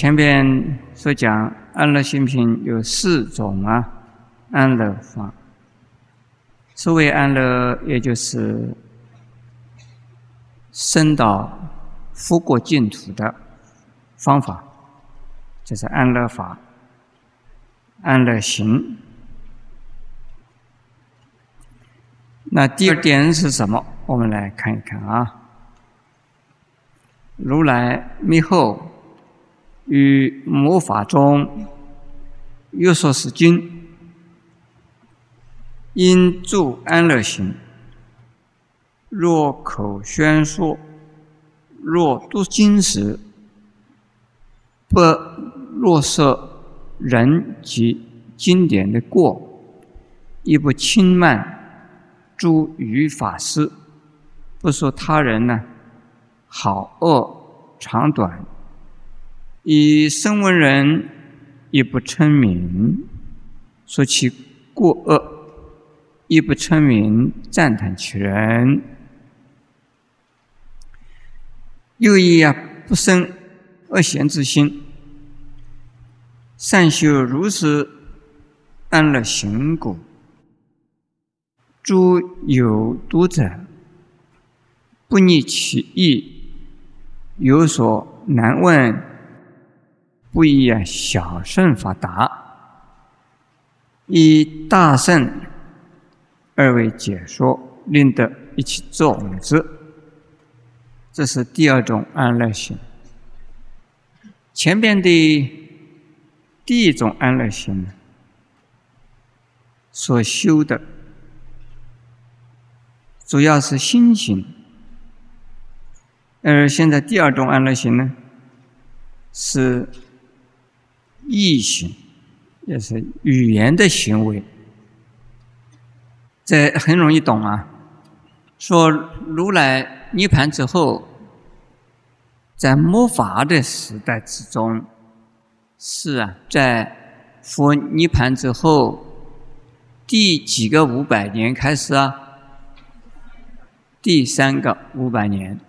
前边所讲安乐心品有四种啊，安乐法。所谓安乐，也就是升到佛国净土的方法，就是安乐法、安乐行。那第二点是什么？我们来看一看啊。如来灭后，于魔法中又说是经，因住安乐行。若口宣说，若读经时，不落色人及经典的过，亦不轻慢。诸于法师，不说他人呢，好恶长短，以声闻人亦不称名，说其过恶，亦不称名赞叹其人，又亦啊不生恶嫌之心，善修如是安乐行故。诸有读者，不逆其意，有所难问，不以小圣法达，以大圣二为解说，令得一起种子。这是第二种安乐心。前边的第一种安乐心所修的。主要是心行，而现在第二种安乐行呢，是意行，也是语言的行为，这很容易懂啊。说如来涅盘之后，在末法的时代之中，是啊，在佛涅盘之后第几个五百年开始啊？第三个五百年，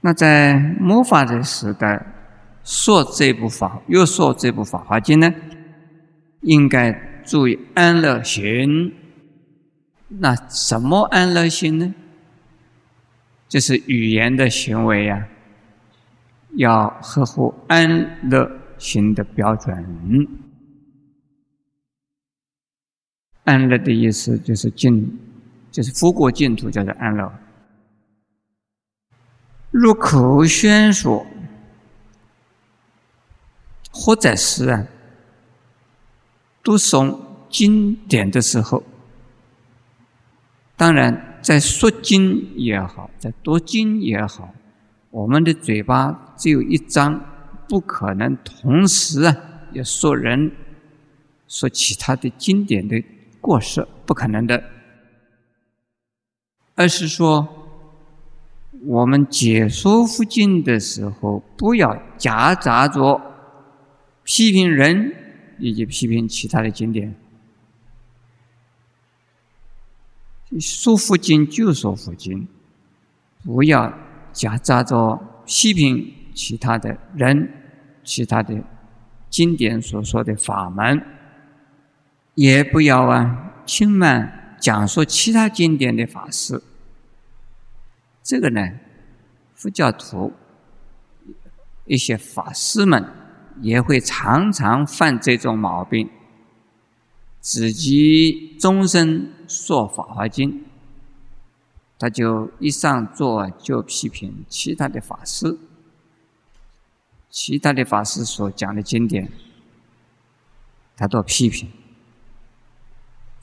那在末法的时代，说这部法，又说这部《法华经》呢，应该注意安乐行。那什么安乐行呢？就是语言的行为呀，要合乎安乐行的标准。安乐的意思就是净。就是佛国净土叫做安乐。入口宣说，或者是啊，读诵经典的时候，当然在说经也好，在读经也好，我们的嘴巴只有一张，不可能同时啊也说人，说其他的经典的过失，不可能的。而是说，我们解说佛经的时候，不要夹杂着批评人以及批评其他的经典。说佛经就说佛经，不要夹杂着批评其他的人、其他的经典所说的法门，也不要啊轻慢。讲述其他经典的法师，这个呢，佛教徒一些法师们也会常常犯这种毛病，自己终身说法华经，他就一上座就批评其他的法师，其他的法师所讲的经典，他都批评。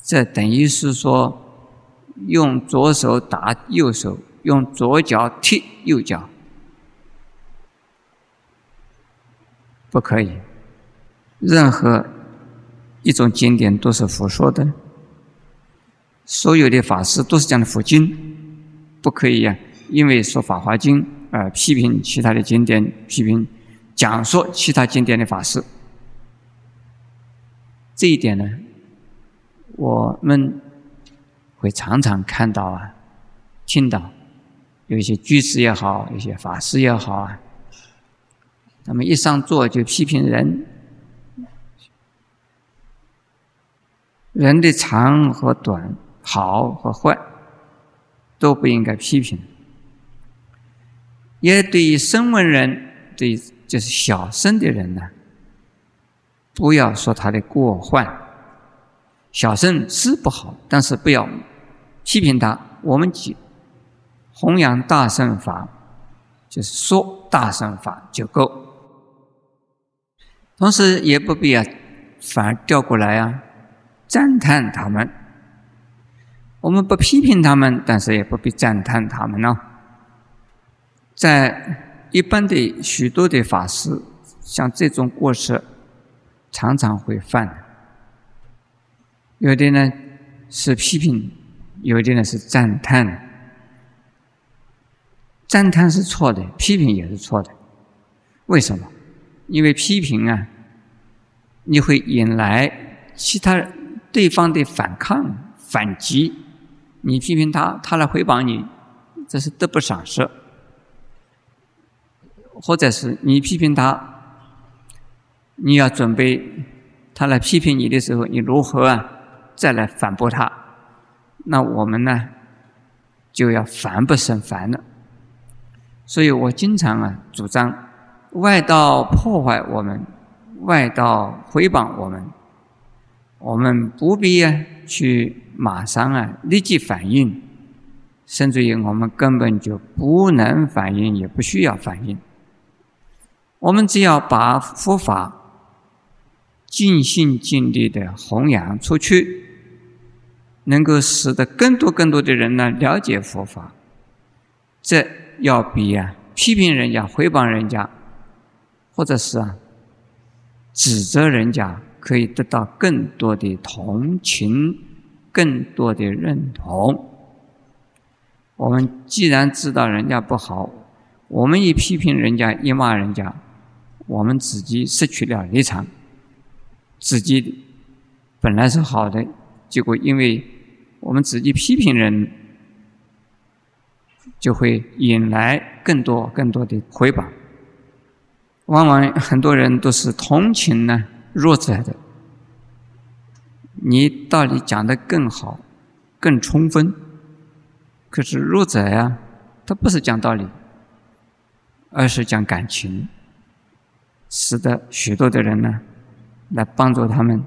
这等于是说，用左手打右手，用左脚踢右脚，不可以。任何一种经典都是佛说的，所有的法师都是讲的佛经，不可以呀。因为说《法华经》而批评其他的经典，批评讲说其他经典的法师，这一点呢？我们会常常看到啊，听到有一些居士也好，一些法师也好啊，那么一上座就批评人，人的长和短、好和坏，都不应该批评。也对于声闻人，对就是小声的人呢，不要说他的过患。小声是不好，但是不要批评他。我们讲弘扬大圣法，就是说大圣法就够。同时也不必啊，反而调过来啊，赞叹他们。我们不批评他们，但是也不必赞叹他们呢。在一般的许多的法师，像这种过失，常常会犯。有的呢是批评，有的呢是赞叹。赞叹是错的，批评也是错的。为什么？因为批评啊，你会引来其他对方的反抗、反击。你批评他，他来回报你，这是得不偿失。或者是你批评他，你要准备他来批评你的时候，你如何啊？再来反驳他，那我们呢就要烦不胜烦了。所以我经常啊主张，外道破坏我们，外道诽谤我们，我们不必啊去马上啊立即反应，甚至于我们根本就不能反应，也不需要反应。我们只要把佛法尽心尽力的弘扬出去。能够使得更多更多的人呢了解佛法，这要比啊批评人家、诽谤人家，或者是啊指责人家，可以得到更多的同情、更多的认同。我们既然知道人家不好，我们一批评人家、一骂人家，我们自己失去了立场，自己本来是好的，结果因为。我们自己批评人，就会引来更多更多的回报。往往很多人都是同情呢弱者的，你道理讲得更好、更充分，可是弱者呀，他不是讲道理，而是讲感情，使得许多的人呢来帮助他们。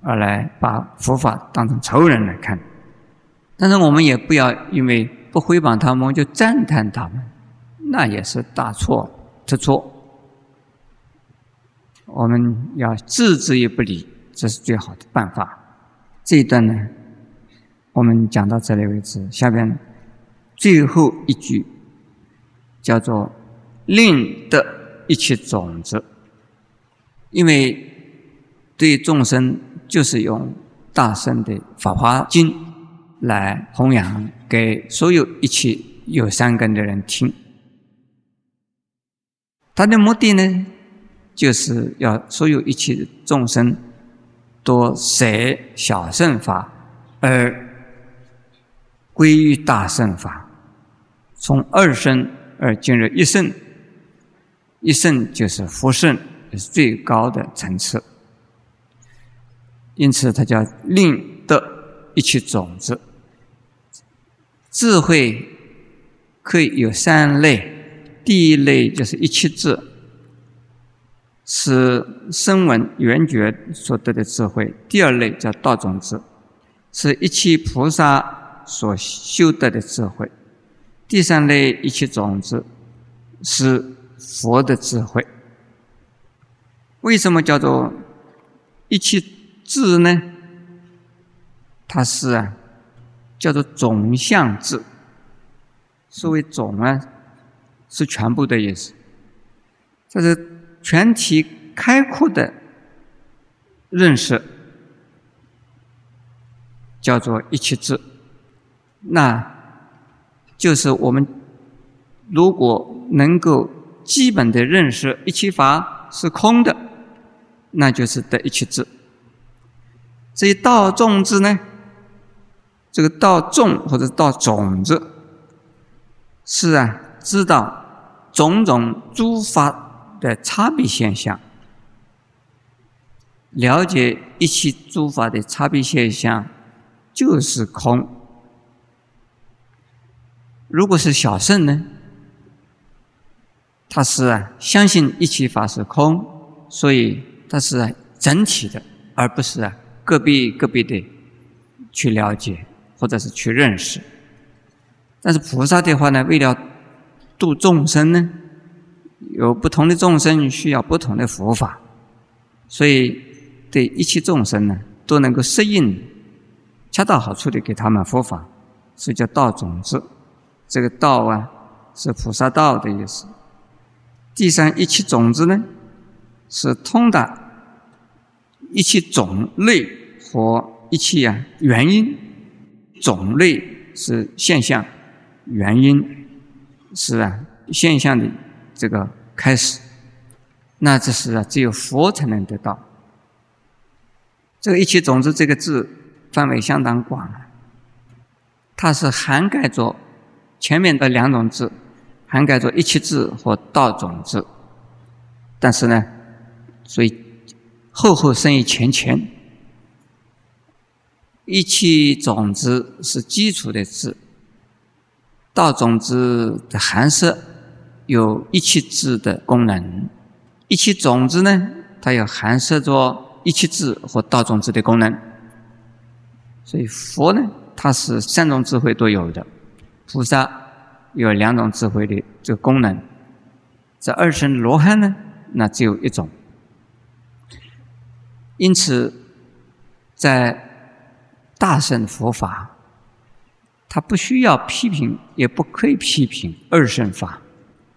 而来把佛法当成仇人来看，但是我们也不要因为不诽谤他们就赞叹他们，那也是大错特错。我们要置之于不理，这是最好的办法。这一段呢，我们讲到这里为止。下边最后一句叫做“令得一切种子”，因为对众生。就是用大圣的《法华经》来弘扬给所有一切有善根的人听。他的目的呢，就是要所有一切众生都舍小圣法，而归于大圣法，从二圣而进入一圣，一圣就是福圣，是最高的层次。因此，它叫令得一切种子。智慧可以有三类，第一类就是一切智，是声闻缘觉所得的智慧；第二类叫道种子，是一切菩萨所修得的智慧；第三类一切种子是佛的智慧。为什么叫做一切？智呢，它是啊，叫做总相智。所谓总啊，是全部的意思。这是全体开阔的认识，叫做一切智。那就是我们如果能够基本的认识一切法是空的，那就是得一切智。至于道种子呢？这个道种或者道种子，是啊，知道种种诸法的差别现象，了解一切诸法的差别现象就是空。如果是小圣呢，他是啊相信一切法是空，所以他是整体的，而不是啊个别个别的去了解或者是去认识。但是菩萨的话呢，为了度众生呢，有不同的众生需要不同的佛法，所以对一切众生呢都能够适应，恰到好处的给他们佛法，所以叫道种子。这个道啊，是菩萨道的意思。第三，一切种子呢，是通达一切种类和一切啊原因。种类是现象。原因是啊，现象的这个开始，那这是啊，只有佛才能得到。这个一切种子这个字范围相当广，它是涵盖着前面的两种字，涵盖着一切字和道种子。但是呢，所以后后生于前前，一切种子是基础的字。道种子的含摄有一切智的功能，一切种子呢，它有含摄着一切智和道种子的功能。所以佛呢，它是三种智慧都有的；菩萨有两种智慧的这个功能；这二圣罗汉呢，那只有一种。因此，在大圣佛法。他不需要批评，也不可以批评二圣法，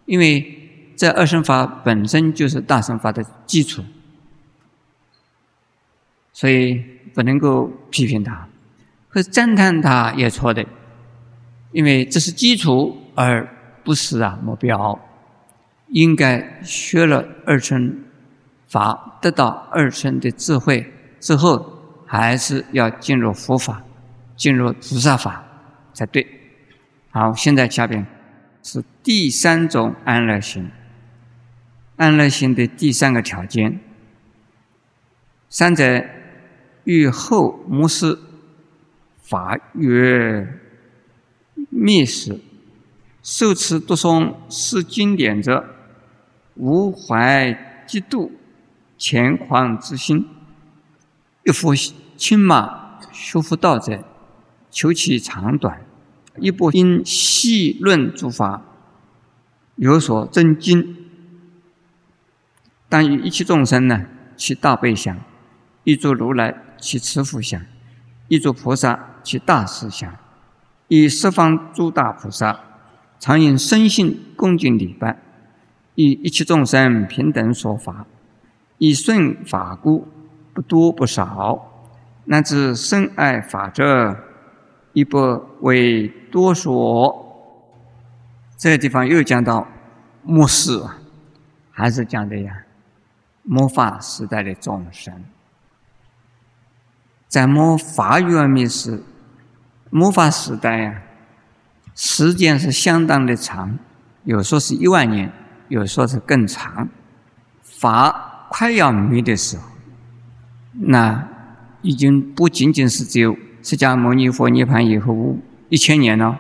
因为这二圣法本身就是大乘法的基础，所以不能够批评他，可赞叹他也错的，因为这是基础，而不是啊目标。应该学了二乘法，得到二乘的智慧之后，还是要进入佛法，进入菩萨法。才对。好，现在下边是第三种安乐心。安乐心的第三个条件：三者欲后摩斯法曰密室，受持读诵是经典者，无怀嫉妒前狂之心；一夫轻马修复道者。求其长短，一部因细论诸法有所增进，但与一切众生呢，其大悲想；一诸如来其慈福想；一诸菩萨其大慈想。以十方诸大菩萨常应深信恭敬礼拜，以一切众生平等说法，以顺法故，不多不少，乃至深爱法者。一不为多说，这个地方又讲到末世，还是讲的呀？末法时代的众生，在末法圆灭时，末法时代呀，时间是相当的长，有说是一万年，有说是更长。法快要灭的时候，那已经不仅仅是只有。释迦牟尼佛涅盘以后一千年呢，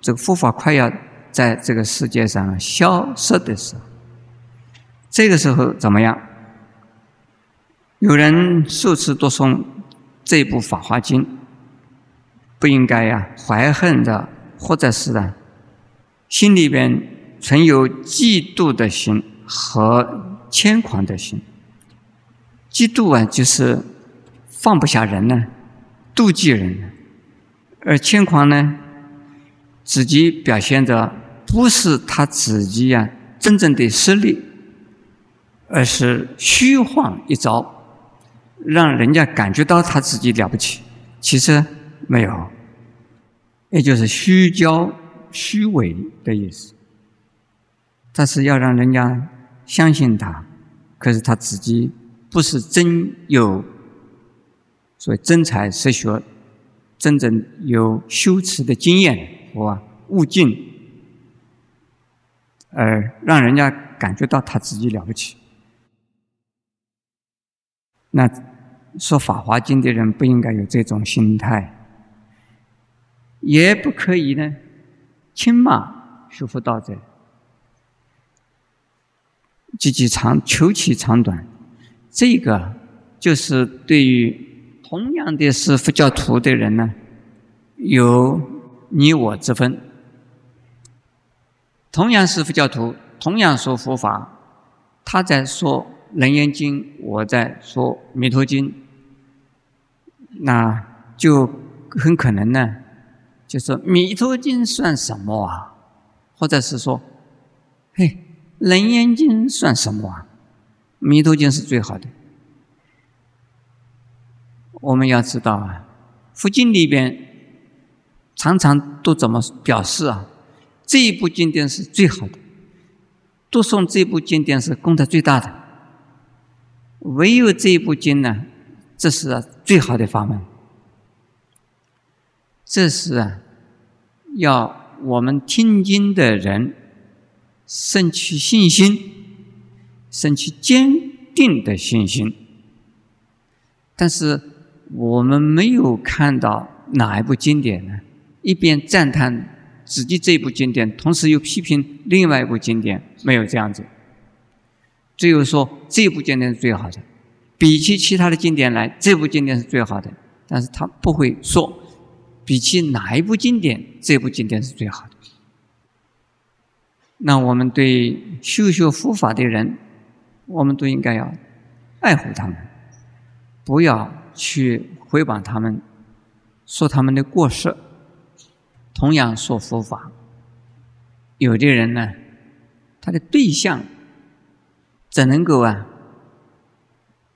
这个佛法快要在这个世界上消失的时候，这个时候怎么样？有人受持读诵这部《法华经》，不应该呀怀恨的，或者是啊心里边存有嫉妒的心和牵狂的心。嫉妒啊，就是放不下人呢。妒忌人，而轻狂呢，自己表现的不是他自己呀真正的实力，而是虚晃一招，让人家感觉到他自己了不起，其实没有，也就是虚骄、虚伪的意思。他是要让人家相信他，可是他自己不是真有。所以真才实学，真正有修持的经验和悟境，而让人家感觉到他自己了不起。那说《法华经》的人不应该有这种心态，也不可以呢，轻骂学佛道者，积极长求其长短。这个就是对于同样的是佛教徒的人呢，有你我之分。同样是佛教徒，同样说佛法，他在说《楞严经》，我在说《弥陀经》，那就很可能呢，就说《弥陀经》算什么啊？或者是说，嘿，《楞严经》算什么啊？《弥陀经》是最好的。我们要知道啊，佛经里边常常都怎么表示啊？这一部经典是最好的，读诵这部经典是功德最大的。唯有这一部经呢，这是最好的法门。这是啊，要我们听经的人生起信心，生起坚定的信心。但是我们没有看到哪一部经典呢？一边赞叹。自己这部经典，同时又批评另外一部经典，没有这样子。只有说这部经典是最好的，比起其他的经典来，这部经典是最好的。但是他不会说，比起哪一部经典，这部经典是最好的。那我们对修学佛法的人，我们都应该要爱护他们，不要去诽谤他们，说他们的过失。同样说佛法，有的人呢，他的对象只能够啊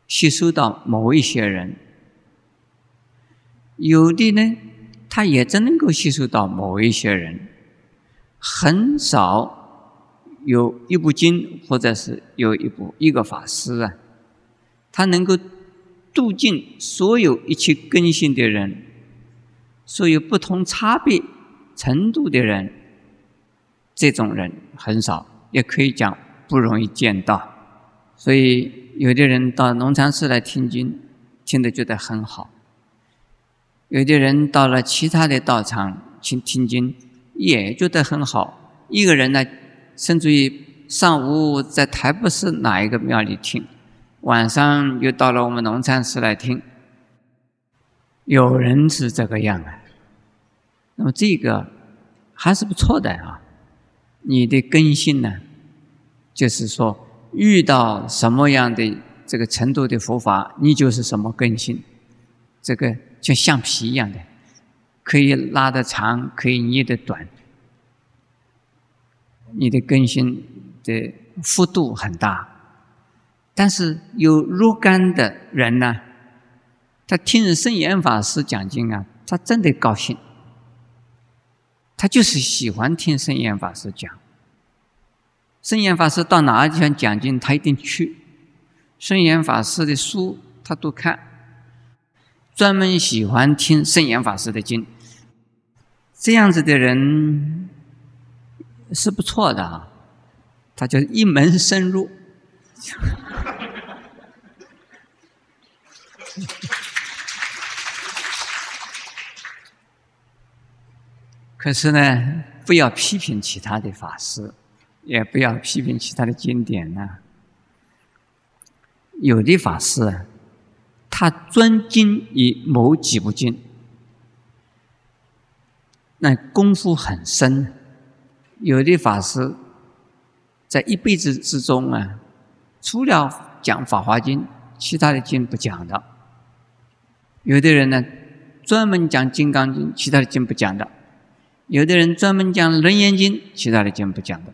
吸收到某一些人；有的呢，他也只能够吸收到某一些人，很少有一部经或者是有一部一个法师啊，他能够度尽所有一切根性的人，所有不同差别。程度的人，这种人很少，也可以讲不容易见到。所以，有的人到农禅寺来听经，听得觉得很好；有的人到了其他的道场去听经，也觉得很好。一个人呢，甚至于上午在台北市哪一个庙里听，晚上又到了我们农禅寺来听。有人是这个样啊。那么这个还是不错的啊！你的根性呢，就是说遇到什么样的这个程度的佛法，你就是什么根性。这个像橡皮一样的，可以拉得长，可以捏得短。你的根性的幅度很大，但是有若干的人呢，他听圣严法师讲经啊，他真的高兴。他就是喜欢听圣严法师讲。圣严法师到哪个地方讲经，他一定去。圣严法师的书他都看，专门喜欢听圣严法师的经。这样子的人是不错的啊，他就一门深入。可是呢，不要批评其他的法师，也不要批评其他的经典呢。有的法师啊，他专精于某几部经，那功夫很深；有的法师，在一辈子之中啊，除了讲《法华经》，其他的经不讲的；有的人呢，专门讲《金刚经》，其他的经不讲的。有的人专门讲《楞严经》，其他的经不讲的。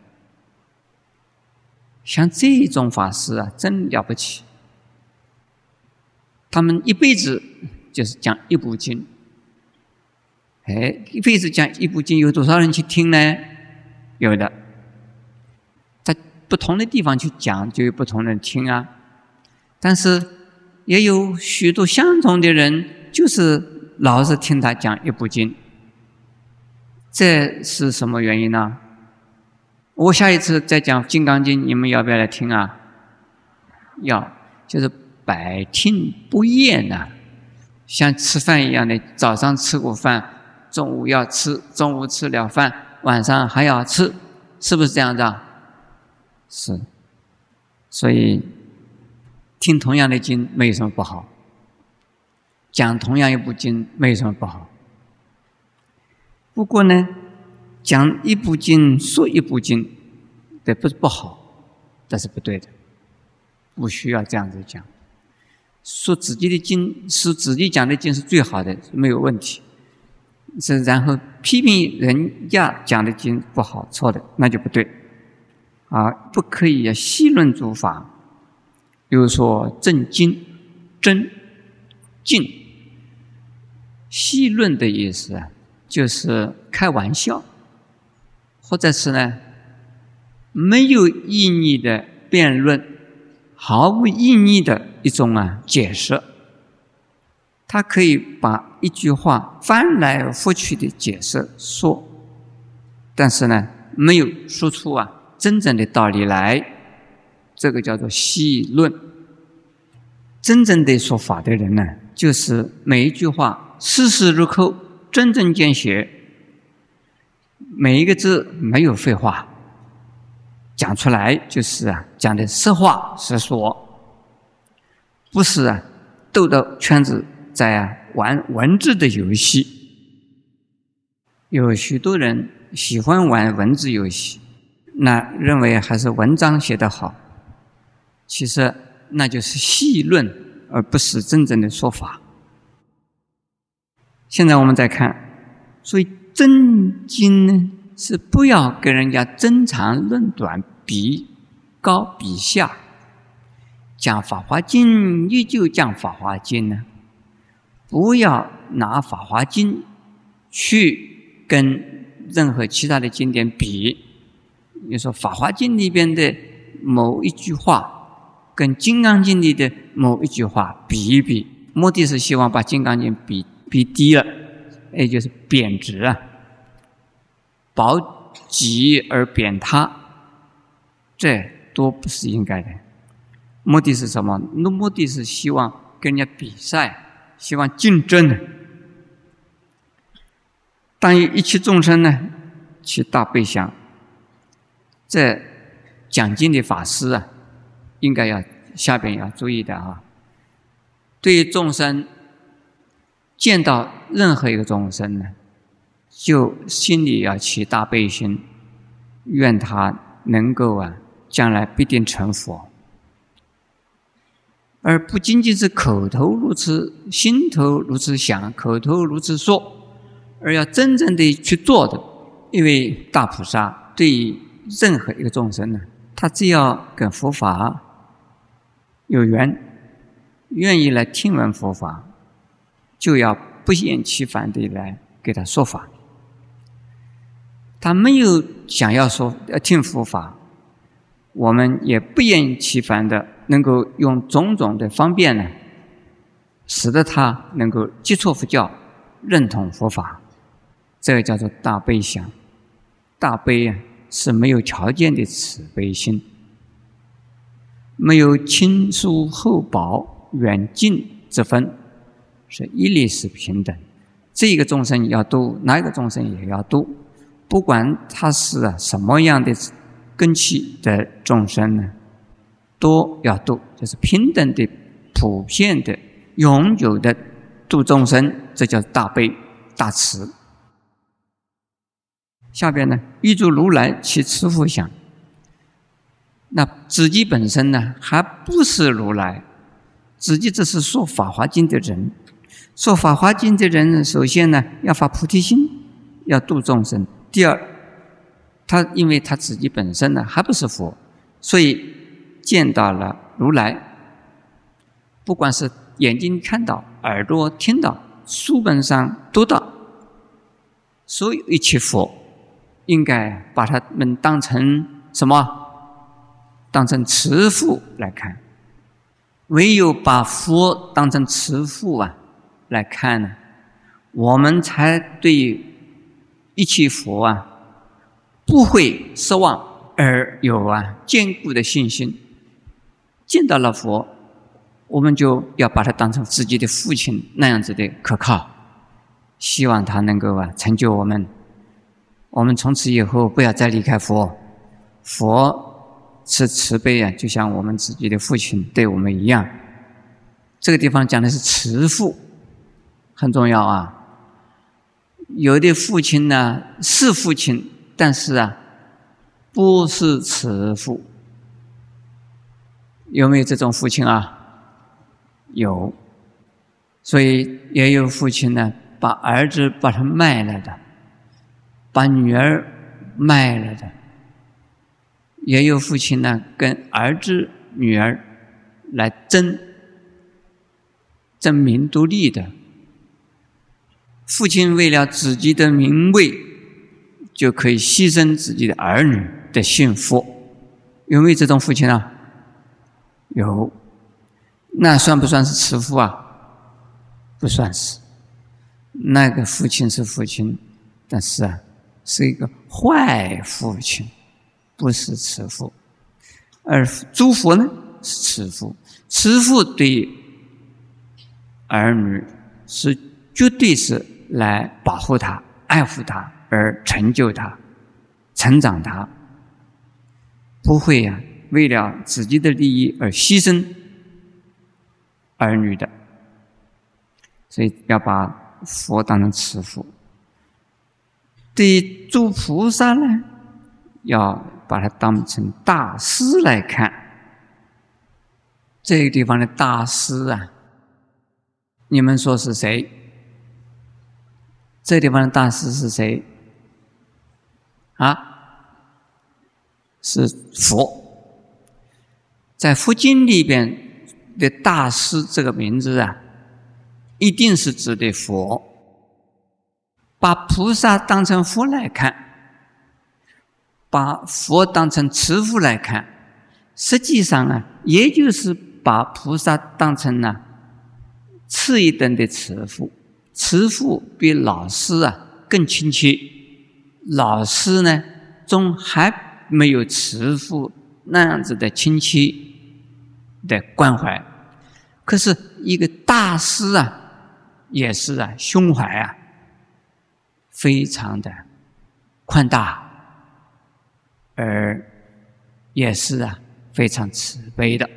像这种法师啊，真了不起。他们一辈子就是讲一部经，哎，一辈子讲一部经，有多少人去听呢？有的，不同的地方去讲，就有不同人听啊。但是也有许多相同的人，就是老是听他讲一部经。这是什么原因呢？我下一次再讲《金刚经》，你们要不要来听啊？要，就是百听不厌呐，像吃饭一样的，早上吃过饭，中午要吃，中午吃了饭，晚上还要吃，是不是这样子啊？是，所以听同样的经没有什么不好，讲同样一部经没有什么不好。不过呢，讲一部经说一部经，这不是不好，这是不对的，不需要这样子讲。说自己的经是自己讲的经是最好的，没有问题。是然后批评人家讲的经不好错的，那就不对。啊，不可以细论诸法，比如说正经、真、静，细论的意思啊，就是开玩笑，或者是呢没有意义的辩论，毫无意义的一种啊解释。他可以把一句话翻来覆去的解释说，但是呢没有说出啊。真正的道理来，这个叫做细论。真正的说法的人呢，就是每一句话丝丝入扣，针针见血，每一个字没有废话，讲出来就是啊，讲的实话实说，不是啊，兜着圈子在啊玩文字的游戏。有许多人喜欢玩文字游戏。那认为还是文章写得好，其实那就是戏论，而不是真正的说法。现在我们再看，所以真经呢是不要跟人家争长论短，比高比下。讲《法华经》依旧讲《法华经》呢，不要拿《法华经》去跟任何其他的经典比。你说《法华经》里边的某一句话，跟《金刚经》里的某一句话比一比，目的是希望把《金刚经》比比低了，也就是贬值啊，保己而贬他，这都不是应该的。目的是什么？那目的是希望跟人家比赛，希望竞争。当一切众生呢，起大悲想。这讲经的法师啊，应该要下边要注意的啊。对于众生，见到任何一个众生呢，就心里要起大悲心，愿他能够啊，将来必定成佛，而不仅仅是口头如此，心头如此想，口头如此说，而要真正的去做的。因为大菩萨对于任何一个众生呢，他只要跟佛法有缘，愿意来听闻佛法，就要不厌其烦的来给他说法。他没有想要说要听佛法，我们也不厌其烦的能够用种种的方便呢，使得他能够接触佛教，认同佛法。这个叫做大悲想，大悲啊。是没有条件的慈悲心，没有亲疏厚薄、远近之分，是一律是平等。这个众生要度，哪一个众生也要度，不管他是什么样的根器的众生呢，都要度，就是平等的、普遍的、永久的度众生，这叫大悲大慈。下边呢，预祝如来其慈福想。那自己本身呢，还不是如来，自己只是说《法华经》的人。说《法华经》的人，首先呢，要发菩提心，要度众生。第二，他因为他自己本身呢，还不是佛，所以见到了如来，不管是眼睛看到、耳朵听到、书本上读到，所有一切佛。应该把他们当成什么？当成慈父来看。唯有把佛当成慈父啊来看呢，我们才对一切佛啊不会失望，而有啊坚固的信心。见到了佛，我们就要把他当成自己的父亲那样子的可靠，希望他能够啊成就我们。我们从此以后不要再离开佛，佛是慈悲啊，就像我们自己的父亲对我们一样。这个地方讲的是慈父，很重要啊。有的父亲呢是父亲，但是啊不是慈父。有没有这种父亲啊？有，所以也有父亲呢，把儿子把他卖了的，把女儿卖了的，也有父亲呢，跟儿子、女儿来争争名独利的。父亲为了自己的名位，就可以牺牲自己的儿女的幸福。有没有这种父亲啊？有，那算不算是慈父啊？不算是，那个父亲是父亲，但是啊，是一个坏父亲，不是慈父。而诸佛呢是慈父，慈父对儿女是绝对是来保护他、爱护他而成就他、成长他，不会呀。为了自己的利益而牺牲儿女的，所以要把佛当成慈父。对诸菩萨呢，要把它当成大师来看。这个地方的大师啊，你们说是谁？这地方的大师是谁？啊？是佛。在佛经里边的大师这个名字啊，一定是指的佛。把菩萨当成佛来看，把佛当成慈父来看，实际上啊，也就是把菩萨当成了次一等的慈父。慈父比老师啊更亲切，老师呢，中还没有慈父那样子的亲切。的关怀，可是一个大师啊，也是啊，胸怀啊，非常的宽大，而也是啊，非常慈悲的。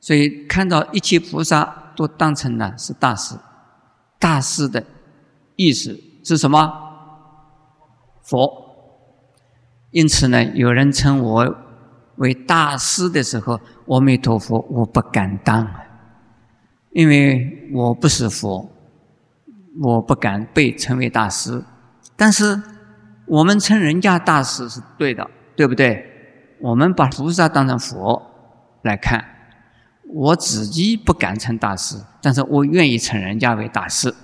所以看到一切菩萨都当成了是大师，大师的意思是什么？佛。因此呢，有人称我为大师的时候。阿弥陀佛，我不敢当，因为我不是佛，我不敢被称为大师。但是我们称人家大师是对的，对不对？我们把菩萨当成佛来看，我自己不敢称大师，但是我愿意称人家为大师。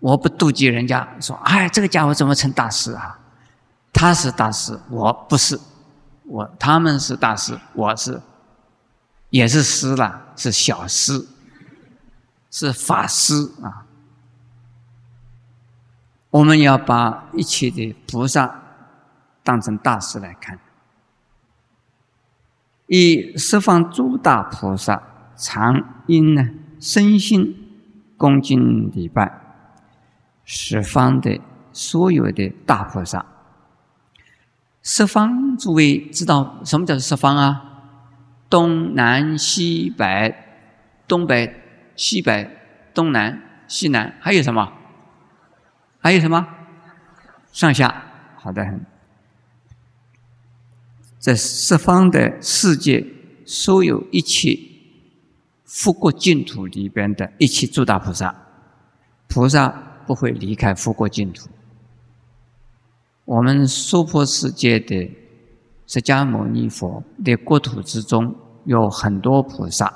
我不妒忌人家说：“哎，这个家伙怎么称大师啊？”他是大师，我不是，我他们是大师，我是。也是师了，是小师，是法师啊。我们要把一切的菩萨当成大师来看。以十方诸大菩萨常因呢身心恭敬礼拜十方的所有的大菩萨。十方诸位知道什么叫十方啊？东南西北，东北、西北、东南、西南，还有什么？还有什么？上下，好的很。在十方的世界，所有一切复国净土里边的一切诸大菩萨，菩萨不会离开复国净土。我们娑婆世界的释迦牟尼佛的国土之中。有很多菩萨，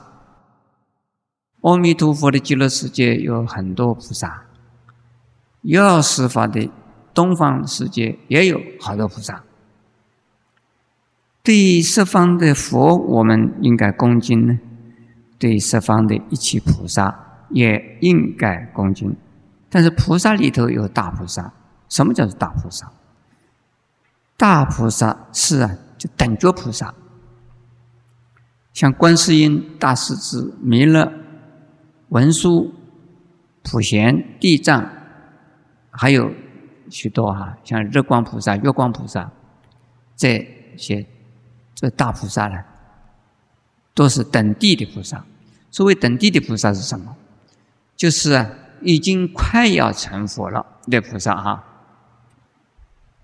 阿弥陀佛的极乐世界有很多菩萨，药师法的东方世界也有好多菩萨。对十方的佛，我们应该恭敬呢；对十方的一切菩萨，也应该恭敬。但是菩萨里头有大菩萨，什么叫做大菩萨？大菩萨是啊，就等觉菩萨。像观世音、大势至、弥勒、文殊、普贤、地藏，还有许多哈，像日光菩萨、月光菩萨，这些这大菩萨呢，都是等地的菩萨。所谓等地的菩萨是什么？就是，已经快要成佛了的菩萨哈。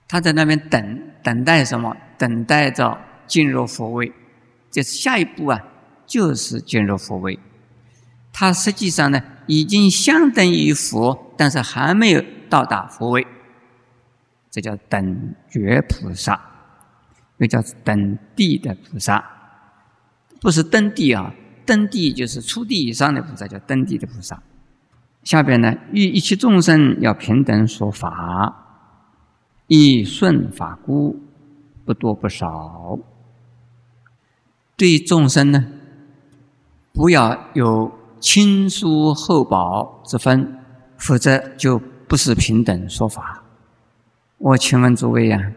他在那边等等待什么？等待着进入佛位。这下一步啊，就是进入佛位。他实际上呢，已经相等于佛，但是还没有到达佛位。这叫等觉菩萨，又叫等地的菩萨，不是登地啊。登地就是初地以上的菩萨，叫登地的菩萨。下边呢，欲一切众生要平等说法，以顺法故，不多不少。对众生呢，不要有亲疏厚薄之分，否则就不是平等说法。我请问诸位呀，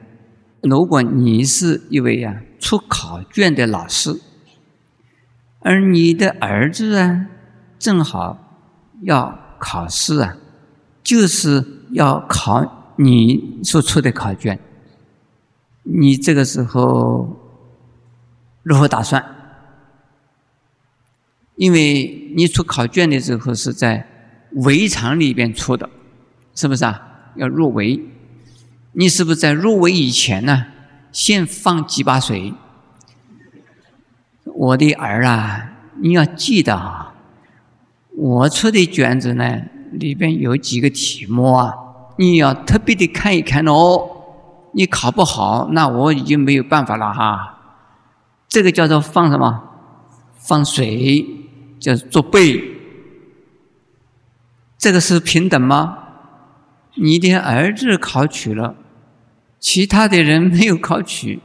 如果你是一位呀出考卷的老师，而你的儿子啊正好要考试啊，就是要考你所出的考卷，你这个时候。如何打算？因为你出考卷的时候是在围场里边出的，是不是啊？要入围，你是不是在入围以前呢，先放几把水？我的儿啊，你要记得啊，我出的卷子呢，里边有几个题目啊，你要特别的看一看哦。你考不好，那我已经没有办法了哈。这个叫做放什么？放水，叫做背。这个是平等吗？你的儿子考取了，其他的人没有考取，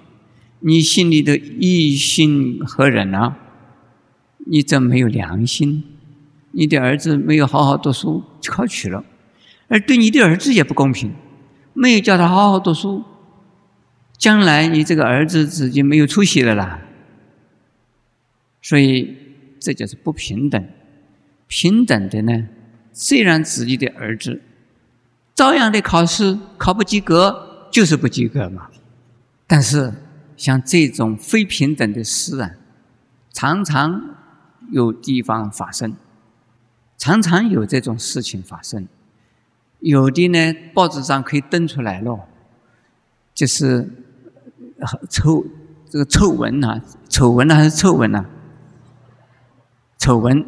你心里的一心何忍啊？你这没有良心。你的儿子没有好好读书，考取了，而对你的儿子也不公平，没有叫他好好读书，将来你这个儿子自己没有出息了啦。所以，这就是不平等。平等的呢，虽然自己的儿子照样的考试考不及格，就是不及格嘛。但是，像这种非平等的事啊，常常有地方发生，常常有这种事情发生。有的呢，报纸上可以登出来了，就是丑这个丑闻啊，丑闻呢还是臭闻呢？丑闻，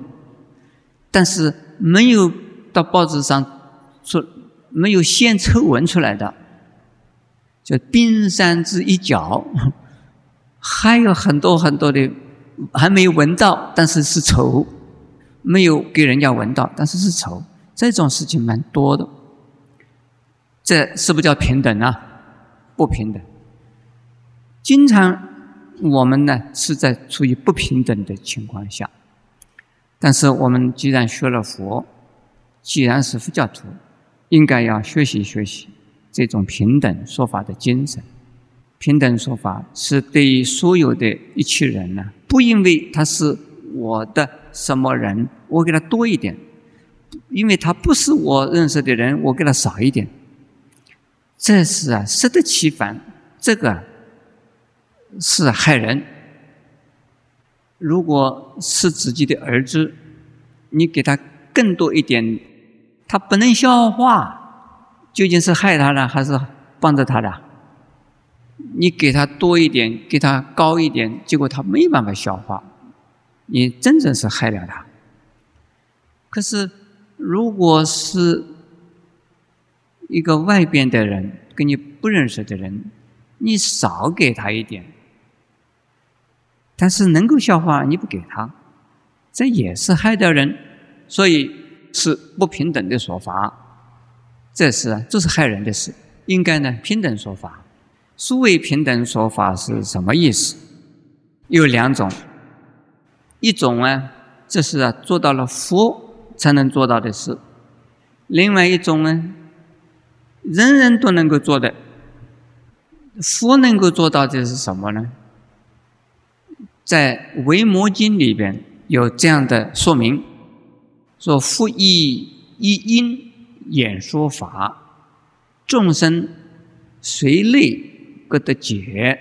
但是没有到报纸上说，没有现丑闻出来的，叫冰山之一角，还有很多很多的还没有闻到，但是是丑，没有给人家闻到，但是是丑，这种事情蛮多的。这是不叫平等啊？不平等。经常我们呢是在处于不平等的情况下。但是我们既然学了佛，既然是佛教徒，应该要学习学习这种平等说法的精神。平等说法是对于所有的一切人呢，不因为他是我的什么人，我给他多一点；因为他不是我认识的人，我给他少一点。这是啊，适得其反，这个是害人。如果是自己的儿子，你给他更多一点，他不能消化，究竟是害他呢，还是帮着他的？你给他多一点，给他高一点，结果他没办法消化，你真正是害了他。可是，如果是一个外边的人，跟你不认识的人，你少给他一点。但是能够消化，你不给他，这也是害掉人，所以是不平等的说法。这是这是害人的事，应该呢平等说法。所谓平等说法是什么意思？有两种，一种呢，这是啊做到了佛才能做到的事；另外一种呢，人人都能够做的，佛能够做到的是什么呢？在《维摩经》里边有这样的说明：说佛以一因演说法，众生随类各得解。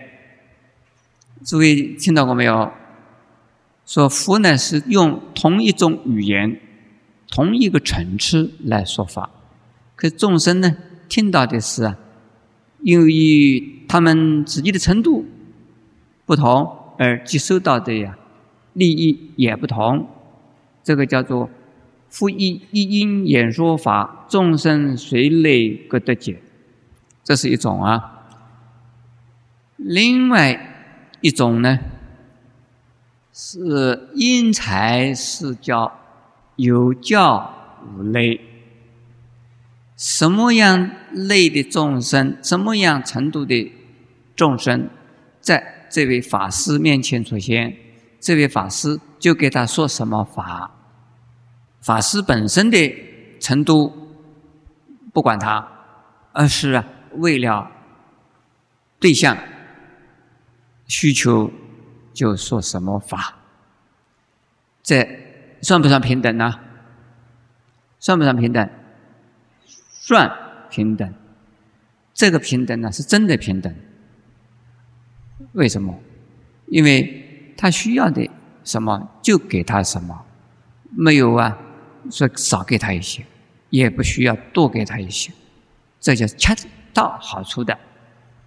诸位听到过没有？说佛呢是用同一种语言、同一个层次来说法，可众生呢听到的是啊，由于他们自己的程度不同。而接收到的呀，利益也不同，这个叫做“复一一因演说法，众生随类各得解”，这是一种啊。另外一种呢，是因材施教，有教无类。什么样类的众生，什么样程度的众生，在。这位法师面前出现，这位法师就给他说什么法。法师本身的程度不管他，而是为了对象需求就说什么法。这算不算平等呢？算不算平等？算平等。这个平等呢，是真的平等。为什么？因为他需要的什么就给他什么，没有啊，说少给他一些，也不需要多给他一些，这就恰到好处的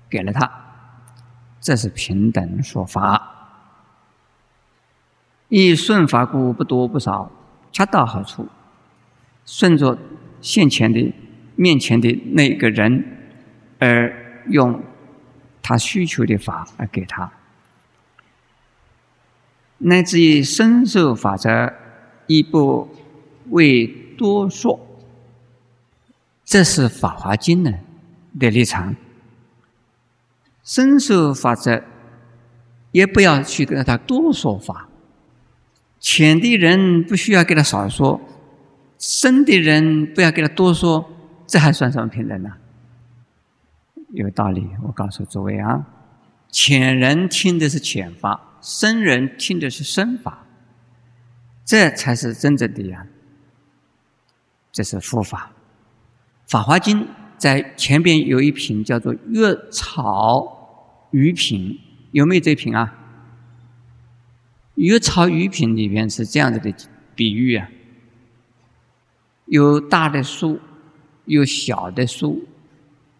给了他，这是平等说法。以顺法故不多不少，恰到好处，顺着现前的面前的那个人而用。他需求的法而给他，乃至于深受法则，亦不为多说。这是《法华经》呢的立场。深受法则，也不要去跟他多说法。浅的人不需要跟他少说，深的人不要跟他多说，这还算什么平等呢？有道理，我告诉诸位啊，浅人听的是浅法，深人听的是深法，这才是真正的呀。这是佛法，《法华经》在前边有一品叫做《月草鱼品》，有没有这品啊？《月草鱼品》里边是这样子的比喻啊，有大的树，有小的树。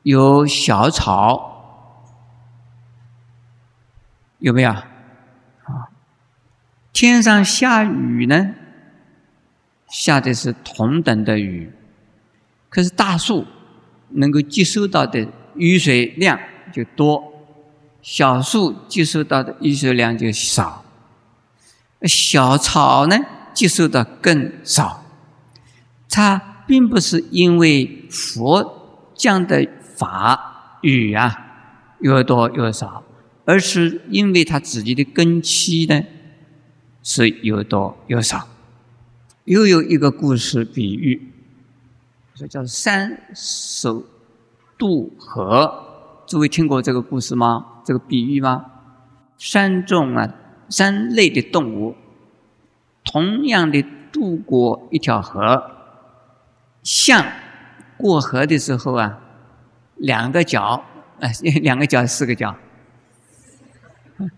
有小草，有没有？啊，天上下雨呢，下的是同等的雨，可是大树能够接收到的雨水量就多，小树接收到的雨水量就少。小草呢，接收到更少。它并不是因为佛降的。法语啊，越多越少，而是因为他自己的根基呢，是越多越少。又有一个故事比喻，说叫三手渡河。诸位听过这个故事吗？这个比喻吗？三种啊，三类的动物，同样的渡过一条河，象过河的时候啊。两个脚，哎，两个脚，四个脚，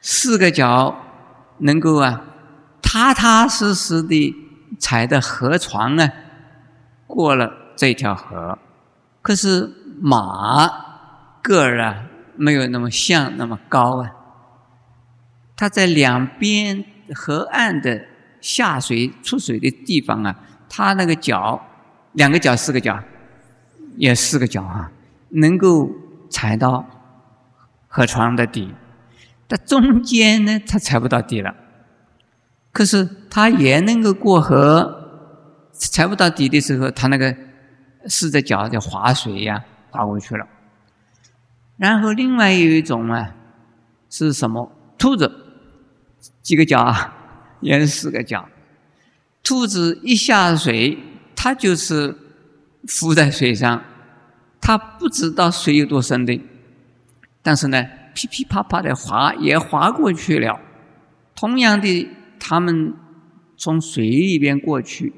四个脚能够啊，踏踏实实的踩着河床啊，过了这条河。可是马个儿啊，没有那么像那么高啊。它在两边河岸的下水出水的地方啊，它那个脚，两个脚，四个脚。也四个脚啊，能够踩到河床的底，但中间呢，它踩不到底了。可是它也能够过河，踩不到底的时候，它那个四只脚就划水呀，划过去了。然后另外有一种啊，是什么？兔子几个脚啊？也是四个脚。兔子一下水，它就是。浮在水上，它不知道水有多深的，但是呢，噼噼啪啪的划也划过去了。同样的，他们从水里边过去，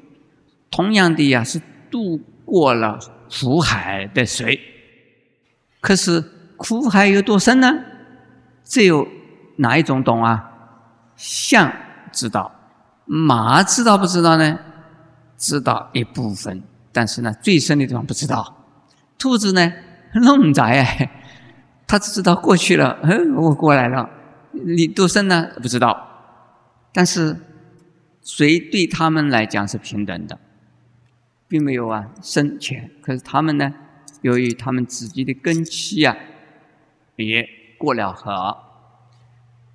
同样的呀，是渡过了苦海的水。可是苦海有多深呢？只有哪一种懂啊？象知道，马知道不知道呢？知道一部分，但是呢，最深的地方不知道。兔子呢，弄窄，他只知道过去了，嗯，我过来了。你多深呢？不知道。但是水对他们来讲是平等的，并没有啊深浅。可是他们呢，由于他们自己的根基啊，也过了河，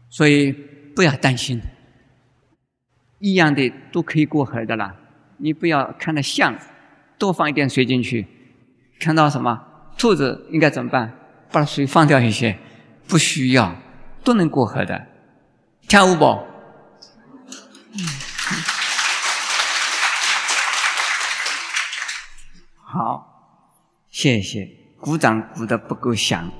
所以不要担心，一样的都可以过河的啦。你不要看到像，多放一点水进去。看到什么兔子应该怎么办？把水放掉一些，不需要，都能过河的。跳舞不？好，谢谢，鼓掌鼓得不够响。